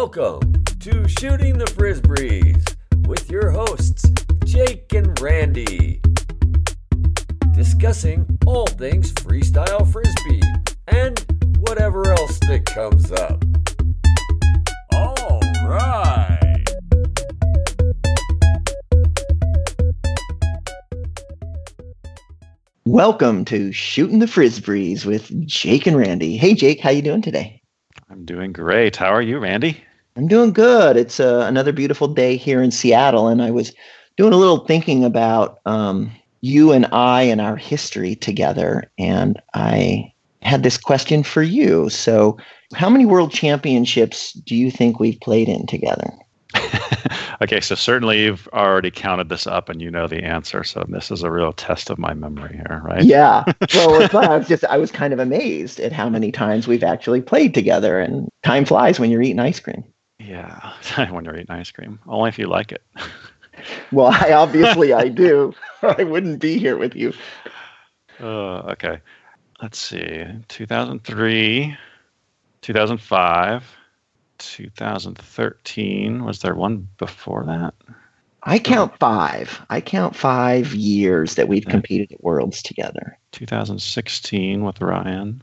Welcome to Shooting the Frisbees with your hosts, Jake and Randy. Discussing all things freestyle frisbee and whatever else that comes up. All right. Welcome to Shooting the Frisbees with Jake and Randy. Hey Jake, how you doing today? I'm doing great. How are you, Randy? I'm doing good. It's uh, another beautiful day here in Seattle, and I was doing a little thinking about um, you and I and our history together, and I had this question for you. So, how many world championships do you think we've played in together? okay, so certainly you've already counted this up and you know the answer. So this is a real test of my memory here, right? Yeah. Well, I was just I was kind of amazed at how many times we've actually played together, and time flies when you're eating ice cream. Yeah, when you're eating ice cream, only if you like it. well, I obviously I do. I wouldn't be here with you. Uh, okay, let's see. 2003, 2005. 2013. Was there one before that? I count five. I count five years that we've competed at Worlds together. 2016 with Ryan.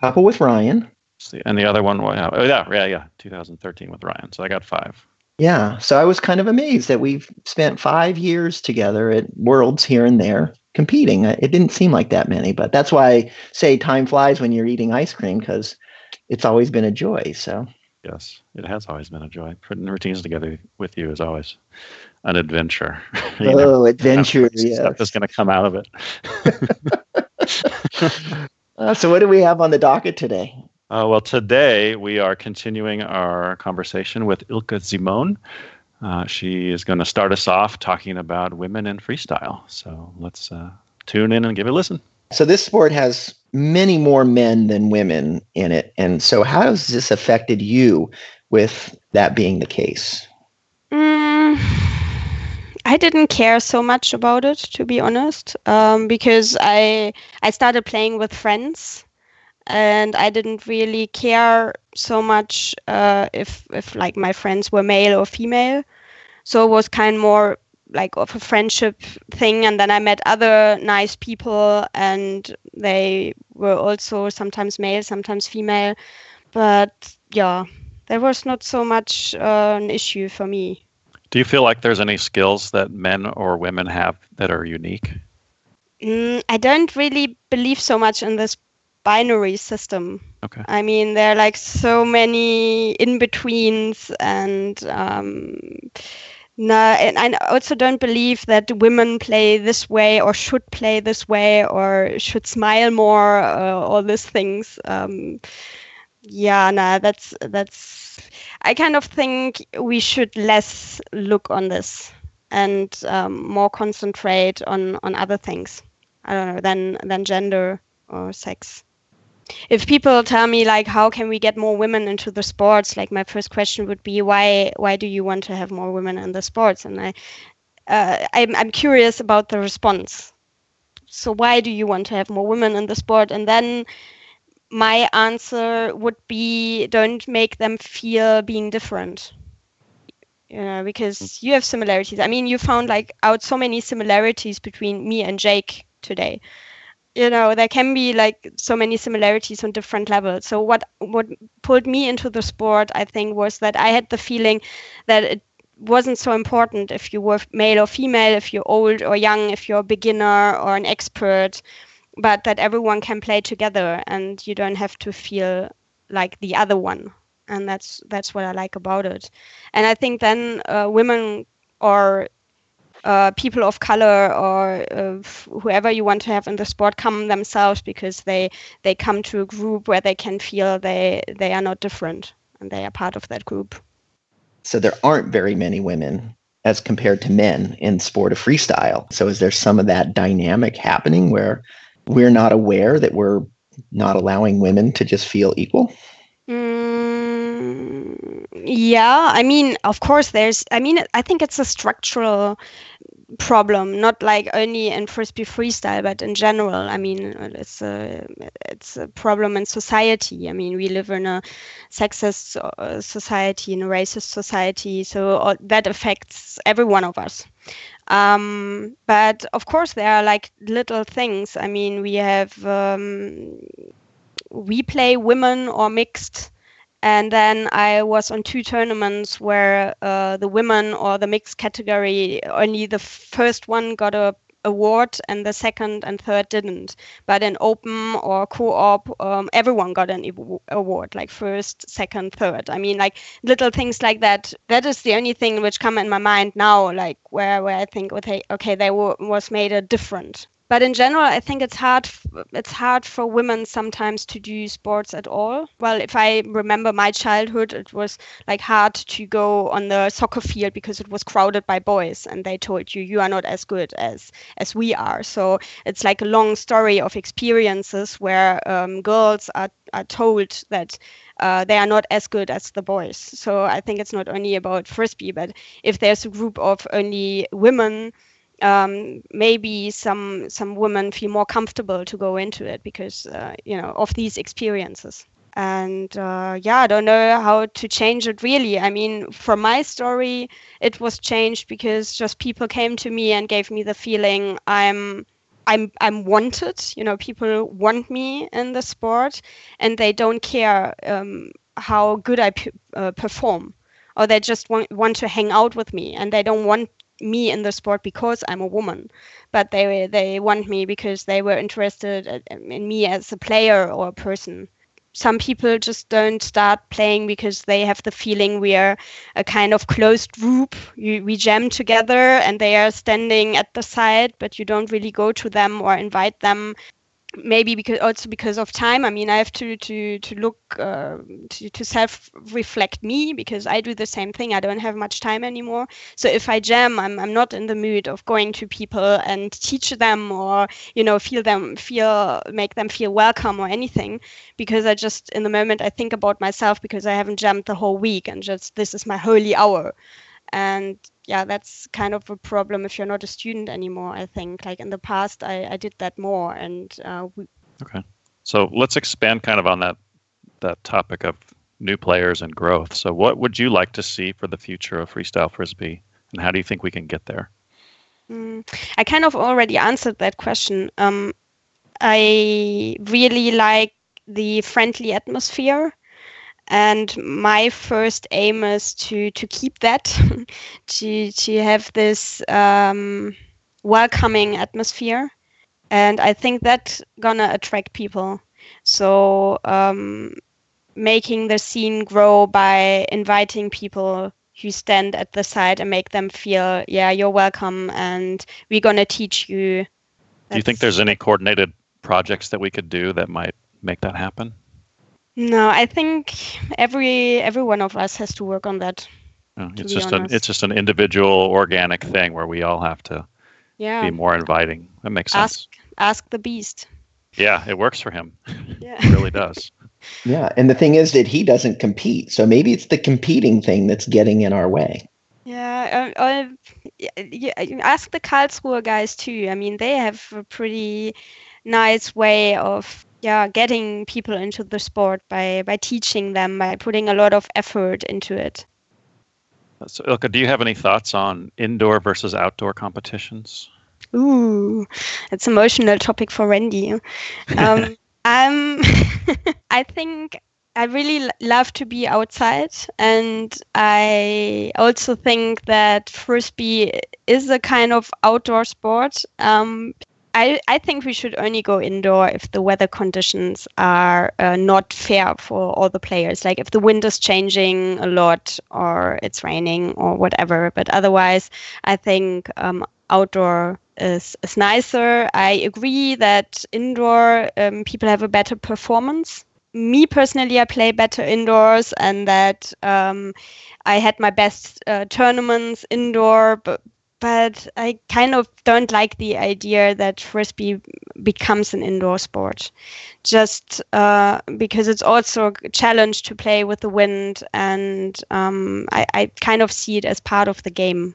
Couple with Ryan. And the other one, oh yeah, yeah, yeah, 2013 with Ryan. So I got five. Yeah. So I was kind of amazed that we've spent five years together at Worlds here and there competing. It didn't seem like that many, but that's why I say time flies when you're eating ice cream because it's always been a joy. So Yes, it has always been a joy. Putting routines together with you is always an adventure. oh, know, adventure! Yes. Stuff that's going to come out of it. uh, so, what do we have on the docket today? Uh, well, today we are continuing our conversation with Ilka Simon. Uh, she is going to start us off talking about women in freestyle. So let's uh, tune in and give it a listen. So this sport has many more men than women in it. And so, how has this affected you with that being the case? Mm, I didn't care so much about it, to be honest, um, because I I started playing with friends, and I didn't really care so much uh, if if like my friends were male or female. So it was kind of more like of a friendship thing. And then i met other nice people and they were also sometimes male sometimes female. But yeah there was not so much uh, an issue for me. Do you feel like there's any skills that men or women have that are unique? Mm, i don't really believe so much in this binary system okay i mean there are like so many in betweens and um, no, and I also don't believe that women play this way or should play this way or should smile more. Uh, all these things. Um, yeah, no, that's that's. I kind of think we should less look on this and um, more concentrate on on other things. I don't know than than gender or sex if people tell me like how can we get more women into the sports like my first question would be why why do you want to have more women in the sports? And i uh, I'm, I'm curious about the response. So why do you want to have more women in the sport? And then my answer would be don't make them feel being different. You know because you have similarities. I mean you found like out so many similarities between me and jake today you know there can be like so many similarities on different levels. So what what pulled me into the sport i think was that i had the feeling that it wasn't so important if you were male or female if you're old or young if you're a beginner or an expert but that everyone can play together and you don't have to feel like the other one. And that's that's what i like about it. And i think then uh, women or uh, people of color or uh, whoever you want to have in the sport come themselves because they they come to a group where they can feel they they are not different and they are part of that group. So there aren't very many women as compared to men in sport of freestyle. So is there some of that dynamic happening where we're not aware that we're not allowing women to just feel equal? Mm, yeah, I mean, of course, there's. I mean, I think it's a structural problem, not like only in frisbee freestyle, but in general. I mean, it's a it's a problem in society. I mean, we live in a sexist uh, society, in a racist society, so that affects every one of us. Um, but of course, there are like little things. I mean, we have um, we play women or mixed and then I was on two tournaments where uh, the women or the mixed category only the first one got a award and the second and third didn't. But in open or co-op, um, everyone got an award, like first, second, third. I mean, like little things like that. That is the only thing which come in my mind now, like where where I think, okay, okay, they was made a different but in general i think it's hard it's hard for women sometimes to do sports at all well if i remember my childhood it was like hard to go on the soccer field because it was crowded by boys and they told you you are not as good as as we are so it's like a long story of experiences where um, girls are are told that uh, they are not as good as the boys. So I think it's not only about frisbee, but if there's a group of only women um, maybe some some women feel more comfortable to go into it because uh, you know of these experiences. And uh, yeah i don't know how to change it really. I mean from my story it was changed because just people came to me and gave me the feeling i'm i'm i'm wanted. You know people want me in the sport and they don't care um, how good i p- uh, perform or they just want, want to hang out with me and they don't want me in the sport because I'm a woman, but they they want me because they were interested in me as a player or a person. Some people just don't start playing because they have the feeling we are a kind of closed group. You, we jam together and they are standing at the side, but you don't really go to them or invite them maybe because also because of time i mean i have to to to look uh, to, to self reflect me because i do the same thing. I don't have much time anymore. So if i jam i'm, I'm not in the mood of going to people and teach them or you know feel them feel make them feel welcome or anything because i just in the moment i think about myself because i haven't jammed the whole week and just this is my holy hour and yeah that's kind of a problem if you're not a student anymore i think. Like in the past i, I did that more and uh, we... okay. So let's expand kind of on that that topic of new players and growth. So what would you like to see for the future of freestyle frisbee and how do you think we can get there? Mm, i kind of already answered that question. Um, i really like the friendly atmosphere and my first aim is to to keep that to to have this um, welcoming atmosphere. And i think that's gonna attract people. So um, making the scene grow by inviting people who stand at the side and make them feel yeah you're welcome and we're gonna teach you. Do you think there's any coordinated projects that we could do that might make that happen no, I think every every one of us has to work on that. Oh, it's just honest. an it's just an individual organic thing where we all have to yeah. be more inviting. That makes sense. Ask ask the beast. Yeah, it works for him. Yeah. it really does. Yeah, and the thing is that he doesn't compete, so maybe it's the competing thing that's getting in our way. Yeah, uh, uh, yeah, ask the Karlsruhe guys too. I mean, they have a pretty nice way of yeah getting people into the sport by by teaching them by putting a lot of effort into it. So ilka do you have any thoughts on indoor versus outdoor competitions? Ooh it's an emotional topic for randy. Um, um i think I really love to be outside, and I also think that frisbee is a kind of outdoor sport. Um, I, I think we should only go indoor if the weather conditions are uh, not fair for all the players. Like if the wind is changing a lot or it's raining or whatever. But otherwise, I think um, outdoor is, is nicer. I agree that indoor um, people have a better performance. Me personally, I play better indoors, and that um, I had my best uh, tournaments indoor, but but I kind of don't like the idea that frisbee becomes an indoor sport, just uh, because it's also a challenge to play with the wind, and um, I, I, kind of see it as part of the game.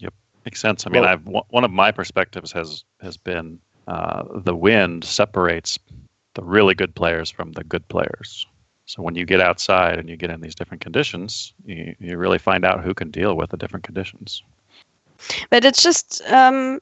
Yep. Makes sense. I mean, Well- I've one of my perspectives has has been uh, the wind separates the really good players from the good players. So when you get outside and you get in these different conditions, you, you really find out who can deal with the different conditions. But it's just um,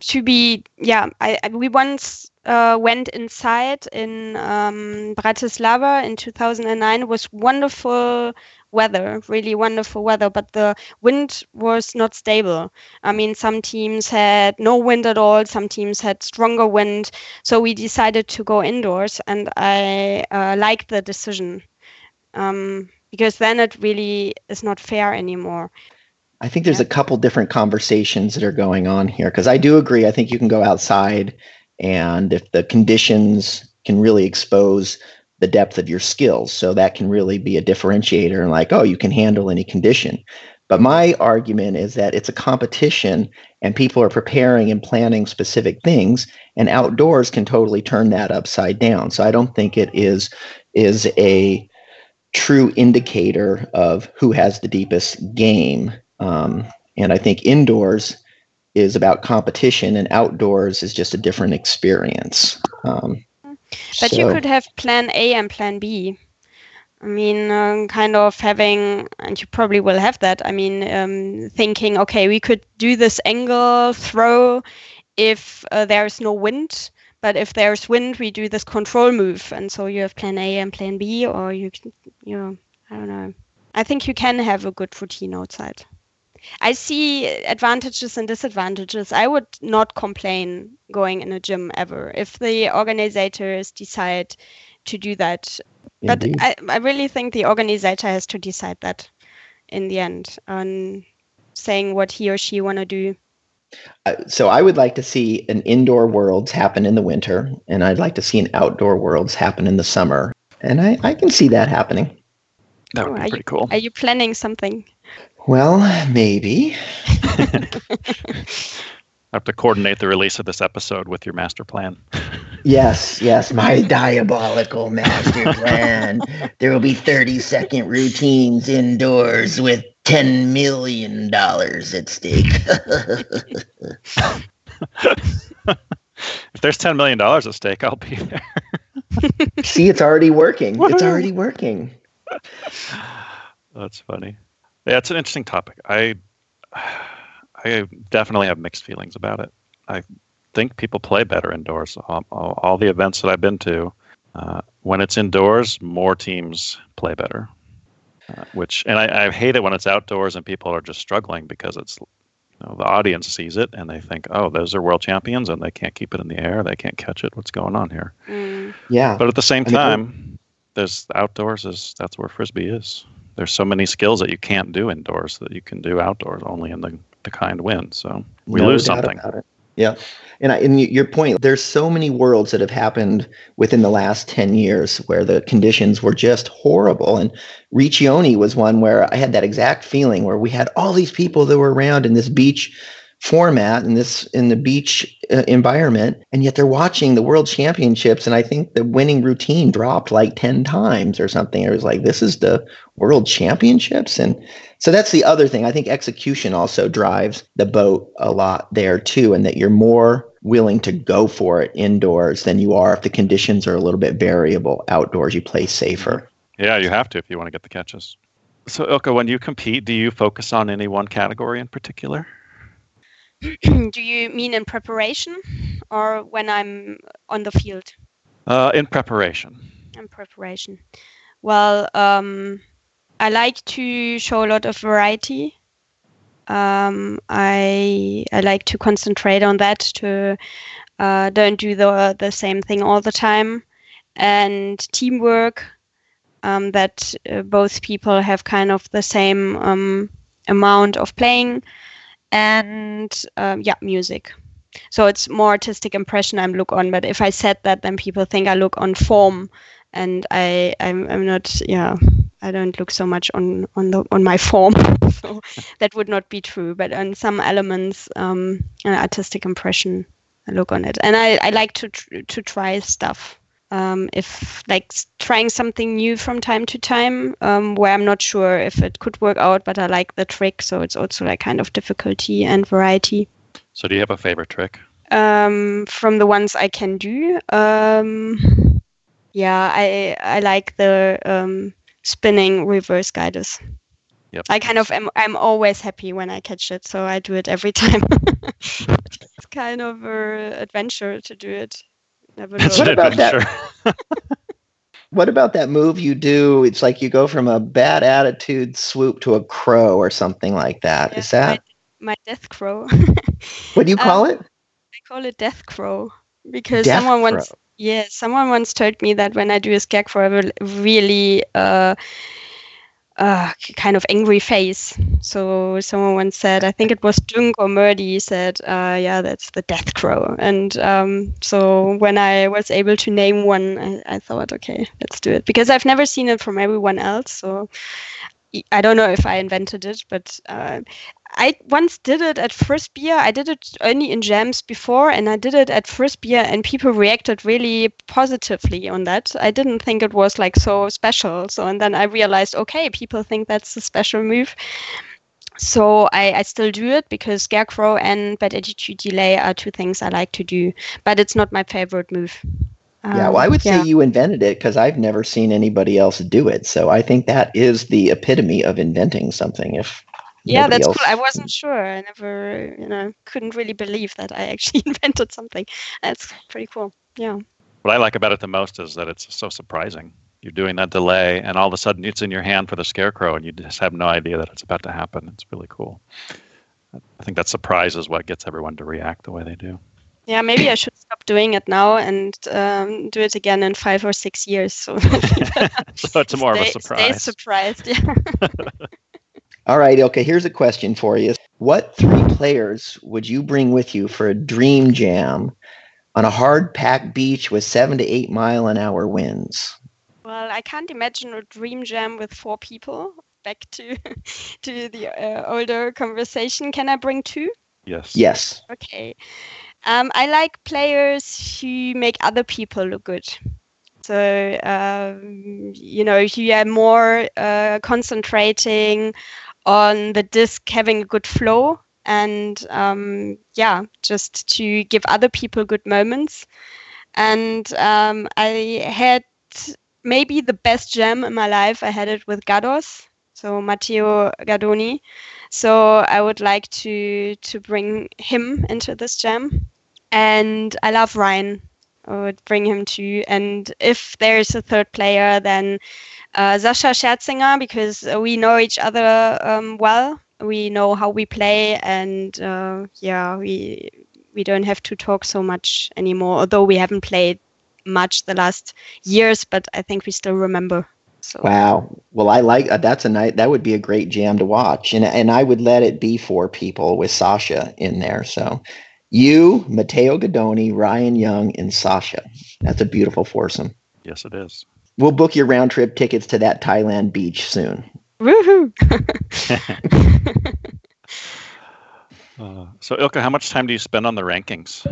to be yeah I, I we once uh, went inside in um, bratislava in 2009 it was wonderful weather really wonderful weather but the wind was not stable. I mean some teams had no wind at all some teams had stronger wind. So we decided to go indoors and i uh, liked the decision um, because then it really is not fair anymore I think there's a couple different conversations that are going on here because I do agree. I think you can go outside, and if the conditions can really expose the depth of your skills, so that can really be a differentiator and like, oh, you can handle any condition. But my argument is that it's a competition and people are preparing and planning specific things, and outdoors can totally turn that upside down. So I don't think it is is a true indicator of who has the deepest game. Um, and I think indoors is about competition, and outdoors is just a different experience. Um, But you could have plan A and plan B. I mean, um, kind of having, and you probably will have that. I mean, um, thinking, okay, we could do this angle throw if uh, there's no wind, but if there's wind, we do this control move. And so you have plan A and plan B, or you, can, you know, I don't know. I think you can have a good routine outside. I see advantages and disadvantages. I would not complain going in a gym ever if the organizers decide to do that. But I, I really think the organizer has to decide that in the end on saying what he or she want to do. Uh, so I would like to see an indoor worlds happen in the winter, and I'd like to see an outdoor worlds happen in the summer. And I, I can see that happening. That Oh, would are be you- pretty cool. Are you planning something? Well, maybe. I have to coordinate the release of this episode with your master plan. Yes, yes, my diabolical master plan. There will be 30 second routines indoors with $10 million at stake. If there's ten million dollars at stake, I'll be there. See, it's already working. It's already working. That's funny. Yeah, it's an interesting topic. I I definitely have mixed feelings about it. I think people play better indoors. All, all, all the events that I've been to, uh, when it's indoors, more teams play better. Uh, which and I, I hate it when it's outdoors and people are just struggling because it's you know, the audience sees it and they think, oh, those are world champions and they can't keep it in the air, they can't catch it. What's going on here? Mm. Yeah. But at the same I mean, time, there's outdoors is that's where frisbee is. There's so many skills that you can't do indoors that you can do outdoors only in the, the kind wind. So we No lose something. Yeah. And, I, and your point, there's so many worlds that have happened within the last 10 years where the conditions were just horrible. And Riccione was one where I had that exact feeling where we had all these people that were around in this beach format in this in the beach uh, environment and yet they're watching the world championships and i think the winning routine dropped like 10 times or something it was like this is the world championships and so that's the other thing. I think execution also drives the boat a lot there too, and that you're more willing to go for it indoors than you are if the conditions are a little bit variable. Outdoors, you play safer. Yeah, you have to if you want to get the catches. So Ilka, when you compete, do you focus on any one category in particular? do you mean in preparation or when I'm on the field? Uh, in preparation. in preparation. Well, um, I like to show a lot of variety. Um, I I like to concentrate on that to uh, don't do the the same thing all the time, and teamwork. Um, that uh, both people have kind of the same um, amount of playing, and um, yeah, music. So it's more artistic impression I'm look on. But if I said that, then people think I look on form and I I'm, I'm not yeah I don't look so much on on the on my form so that would not be true but on some elements um an artistic impression I look on it and I, I like to tr- to try stuff um, if like trying something new from time to time um, where i'm not sure if it could work out but i like the trick so it's also like kind of difficulty and variety so do you have a favorite trick um, from the ones i can do um, yeah i i like the um, spinning reverse guiders Yep. I kind of am. I'm always happy when I catch it, so I do it every time. it's kind of an adventure to do it. Never know. It's What an about that? What about that move you do? It's like you go from a bad attitude swoop to a crow or something like that. Is Yeah, that my, my death crow? what do you call it? I call it death crow because Death someone once yeah someone once told me that when I do a scarecrow I will really uh, uh, kind of angry face. So someone once said, I think it was Dunk or Murdy said, uh, yeah, that's the death crow. And um, so when I was able to name one, I, I thought, okay, let's do it because I've never seen it from everyone else. So I don't know if I invented it, but uh, I once did it at first beer. I did it only in jams before, and I did it at first beer, and people reacted really positively on that. I didn't think it was like so special. So, and then I realized, okay, people think that's a special move. So I, I still do it because Scarecrow and Bad Attitude Delay are two things I like to do, but it's not my favorite move. yeah, Um, well, I would yeah. say you invented it because I've never seen anybody else do it. So I think that is the epitome of inventing something. If yeah that's else- cool i wasn't sure i never you know couldn't really believe that i actually invented something that's pretty cool yeah what I like about it the most is that it's so surprising. You're doing that delay, and all of a sudden it's in your hand for the scarecrow, and you just have no idea that it's about to happen. It's really cool. I think that surprise is what gets everyone to react the way they do. yeah maybe i should stop doing it now and um, do it again in five or six years so so it's more stay, of a surprise. stay surprised yeah All right, Ilka, here's a question for you. What three players would you bring with you for a dream jam on a hard packed beach with seven to eight mile an hour winds? well i can't imagine a dream jam with four people back to to the uh, older conversation can i bring two yes. Yes. Okay. Um, I like players who make other people look good. So, um, you know, you are more uh, concentrating on the disc having a good flow and, um, yeah, just to give other people good moments. And um, I had maybe the best jam in my life. I had it with Gados, so Matteo Gadoni. So I would like to to bring him into this jam, and I love Ryan. I would bring him too. And if there's a third player, then uh, Sascha Scherzinger because we know each other um, well. We know how we play, and uh, yeah, we we don't have to talk so much anymore. Although we haven't played much the last years, but I think we still remember. So Wow. Well, I like uh, that's a night that would be a great jam to watch, and and I would let it be four people with Sascha in there. So, you, Matteo Gadoni, Ryan Young, and Sascha. That's a beautiful foursome. Yes, it is. We'll book your round trip tickets to that Thailand beach soon. woohoo! Uh, so, Ilka, how much time do you spend on the rankings?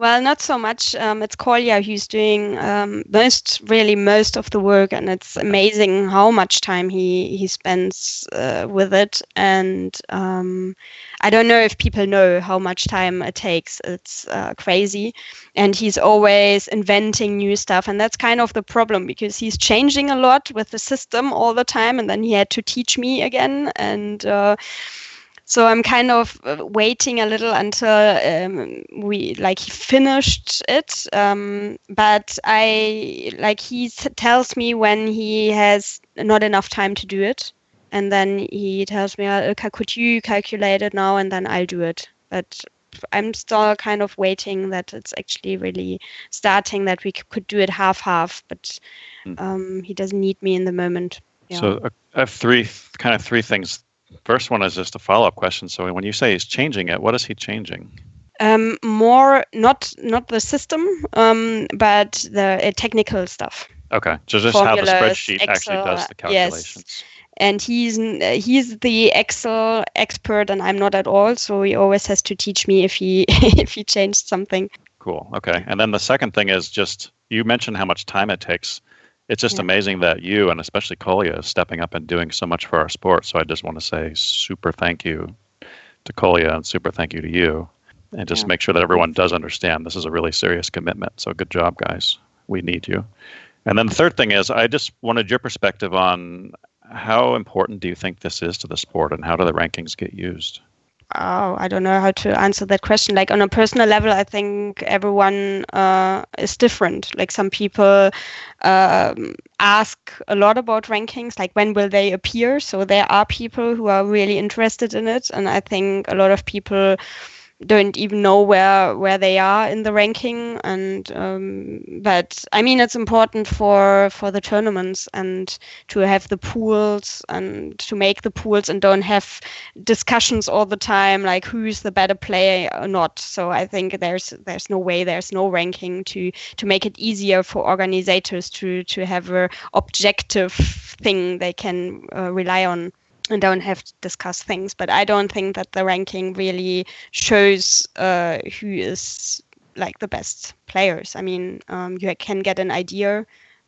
Well, not so much. Um, it's Kolya who's doing um, most, really most of the work, and it's amazing how much time he he spends uh, with it. And um, I don't know if people know how much time it takes. It's uh, crazy, and he's always inventing new stuff, and that's kind of the problem because he's changing a lot with the system all the time, and then he had to teach me again, and. Uh, so I'm kind of uh, waiting a little until um, we like he finished it. Um, but I like he tells me when he has not enough time to do it, and then he tells me, "Uh, "Ilka, could you calculate it now?" And then I'll do it. But I'm still kind of waiting that it's actually really starting that we could do it half half. But Hmm. um, he doesn't need me in the moment. Yeah. So, uh, I have three kind of three things. First one is just a follow up question. So, when you say he's changing it, what is he changing? um, more not not the system, um, but the uh, technical stuff. Okay, so just how the Formulas, spreadsheet actually does the uh, yes. calculations. And he's uh, he's the Excel expert, and I'm not at all. So he always has to teach me if he if he changed something. Cool. Okay, and then the second thing is just you mentioned how much time it takes. It's just Yeah. amazing that you and especially Kolya is stepping up and doing so much for our sport. So I just want to say super thank you to Kolya and super thank you to you. And just Yeah. make sure that everyone does understand this is a really serious commitment. So good job, guys. We need you. And then the third thing is, I just wanted your perspective on how important do you think this is to the sport and how do the rankings get used? Oh, I don't know how to answer that question. Like on a personal level, I think everyone uh, is different. Like some people um, ask a lot about rankings, like when will they appear? So there are people who are really interested in it, and I think a lot of people don't even know where where they are in the ranking. And um, but i mean it's important for for the tournaments and to have the pools and to make the pools and don't have discussions all the time like who's the better player or not. So i think there's there's no way there's no ranking to to make it easier for organizers to to have a objective thing they can uh, rely on and don't have to discuss things. But I don't think that the ranking really shows uh, who is like the best players. I mean, um, you can get an idea,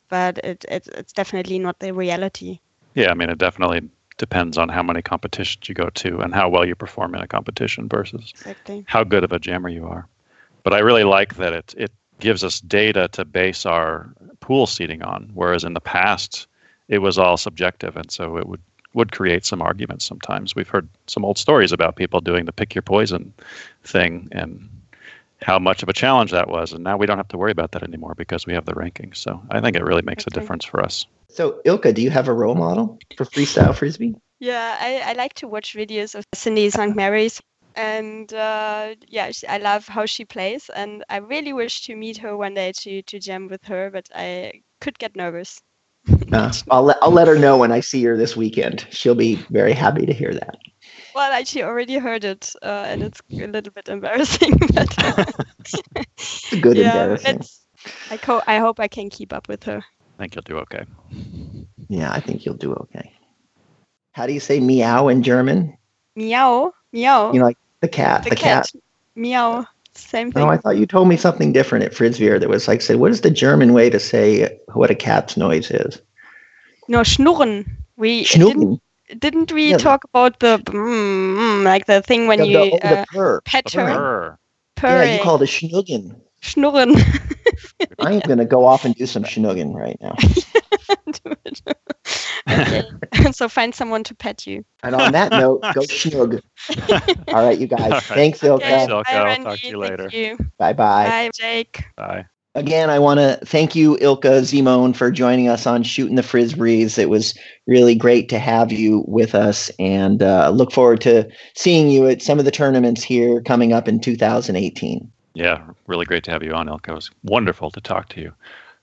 but it, it, it's definitely not the reality. Yeah, I mean, it definitely depends on how many competitions you go to and how well you perform in a competition versus Exactly. how good of a jammer you are. But I really like that it it gives us data to base our pool seating on, whereas in the past it was all subjective, and so it would would create some arguments sometimes. We've heard some old stories about people doing the pick your poison thing and how much of a challenge that was, and now we don't have to worry about that anymore because we have the rankings. So I think it really makes a Okay. difference for us. So, Ilka, do you have a role model for freestyle frisbee? Yeah, I, I like to watch videos of Cindy St. Mary's. And uh, yeah, I love how she plays. And I really wish to meet her one day to, to jam with her, but I could get nervous. Uh, I'll let I'll let her know when I see her this weekend. She'll be very happy to hear that. Well, I actually already heard it, uh, and it's a little bit embarrassing. But It's good yeah, embarrassing. I, co- I hope I can keep up with her. I think you'll do okay. Yeah, I think you'll do okay. How do you say meow in German? Meow, meow. You know, like the cat. the, The, cat. cat. Meow. Same thing. No, I thought you told me something different at Fritzvier that was like, said, what is the German way to say what a cat's noise is? no, schnurren. We Schnucken. didn't, didn't we Yeah. talk about the mm, mm, like the thing when The- you the, oh, the uh, purr. pet her, Purr. purring, Yeah, you call it a schnuggen. schnurren. I am going to go off and do some schnuggen right now. Do okay. so find someone to pet you. And on that note, go schnug. All right, you guys. All right. Thanks, Ilka. Thanks, Ilka. Bye, I'll Randy. talk to you later. you. Bye bye. Bye, Jake. Bye. Again, I want to thank you, Ilka Simon, for joining us on Shooting the Frisbees. It was really great to have you with us and uh, look forward to seeing you at some of the tournaments here coming up in 2018. Yeah, really great to have you on. It was wonderful to talk to you.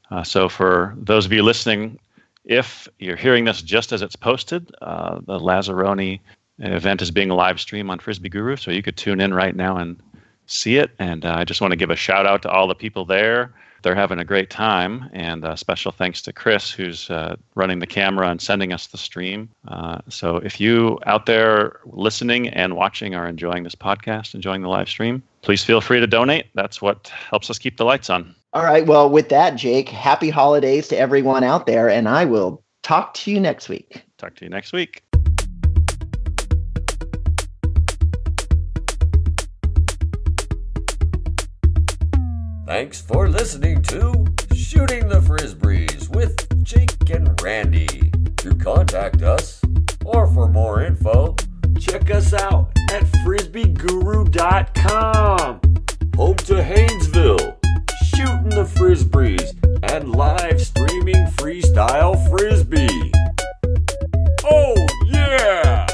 Uh, so, for those of you listening, if you're hearing this just as it's posted, uh, the Lazzaroni event is being live streamed on Frisbee Guru, so you could tune in right now and see it. And uh, I just want to give a shout out to all the people there. They're having a great time, and uh, special thanks to Chris, who's uh, running the camera and sending us the stream. Uh, so, if you out there listening and watching are enjoying this podcast, enjoying the live stream, please feel free to donate. That's what helps us keep the lights on. All right. Well, with that, Jake, happy holidays to everyone out there, and I will talk to you next week. Talk to you next week. Thanks for listening to Shooting the Frisbees with Jake and Randy. To contact us or for more info, check us out at frisbeeguru.com. Home to Haynesville, shooting the frisbees, and live streaming freestyle frisbee. Oh, yeah!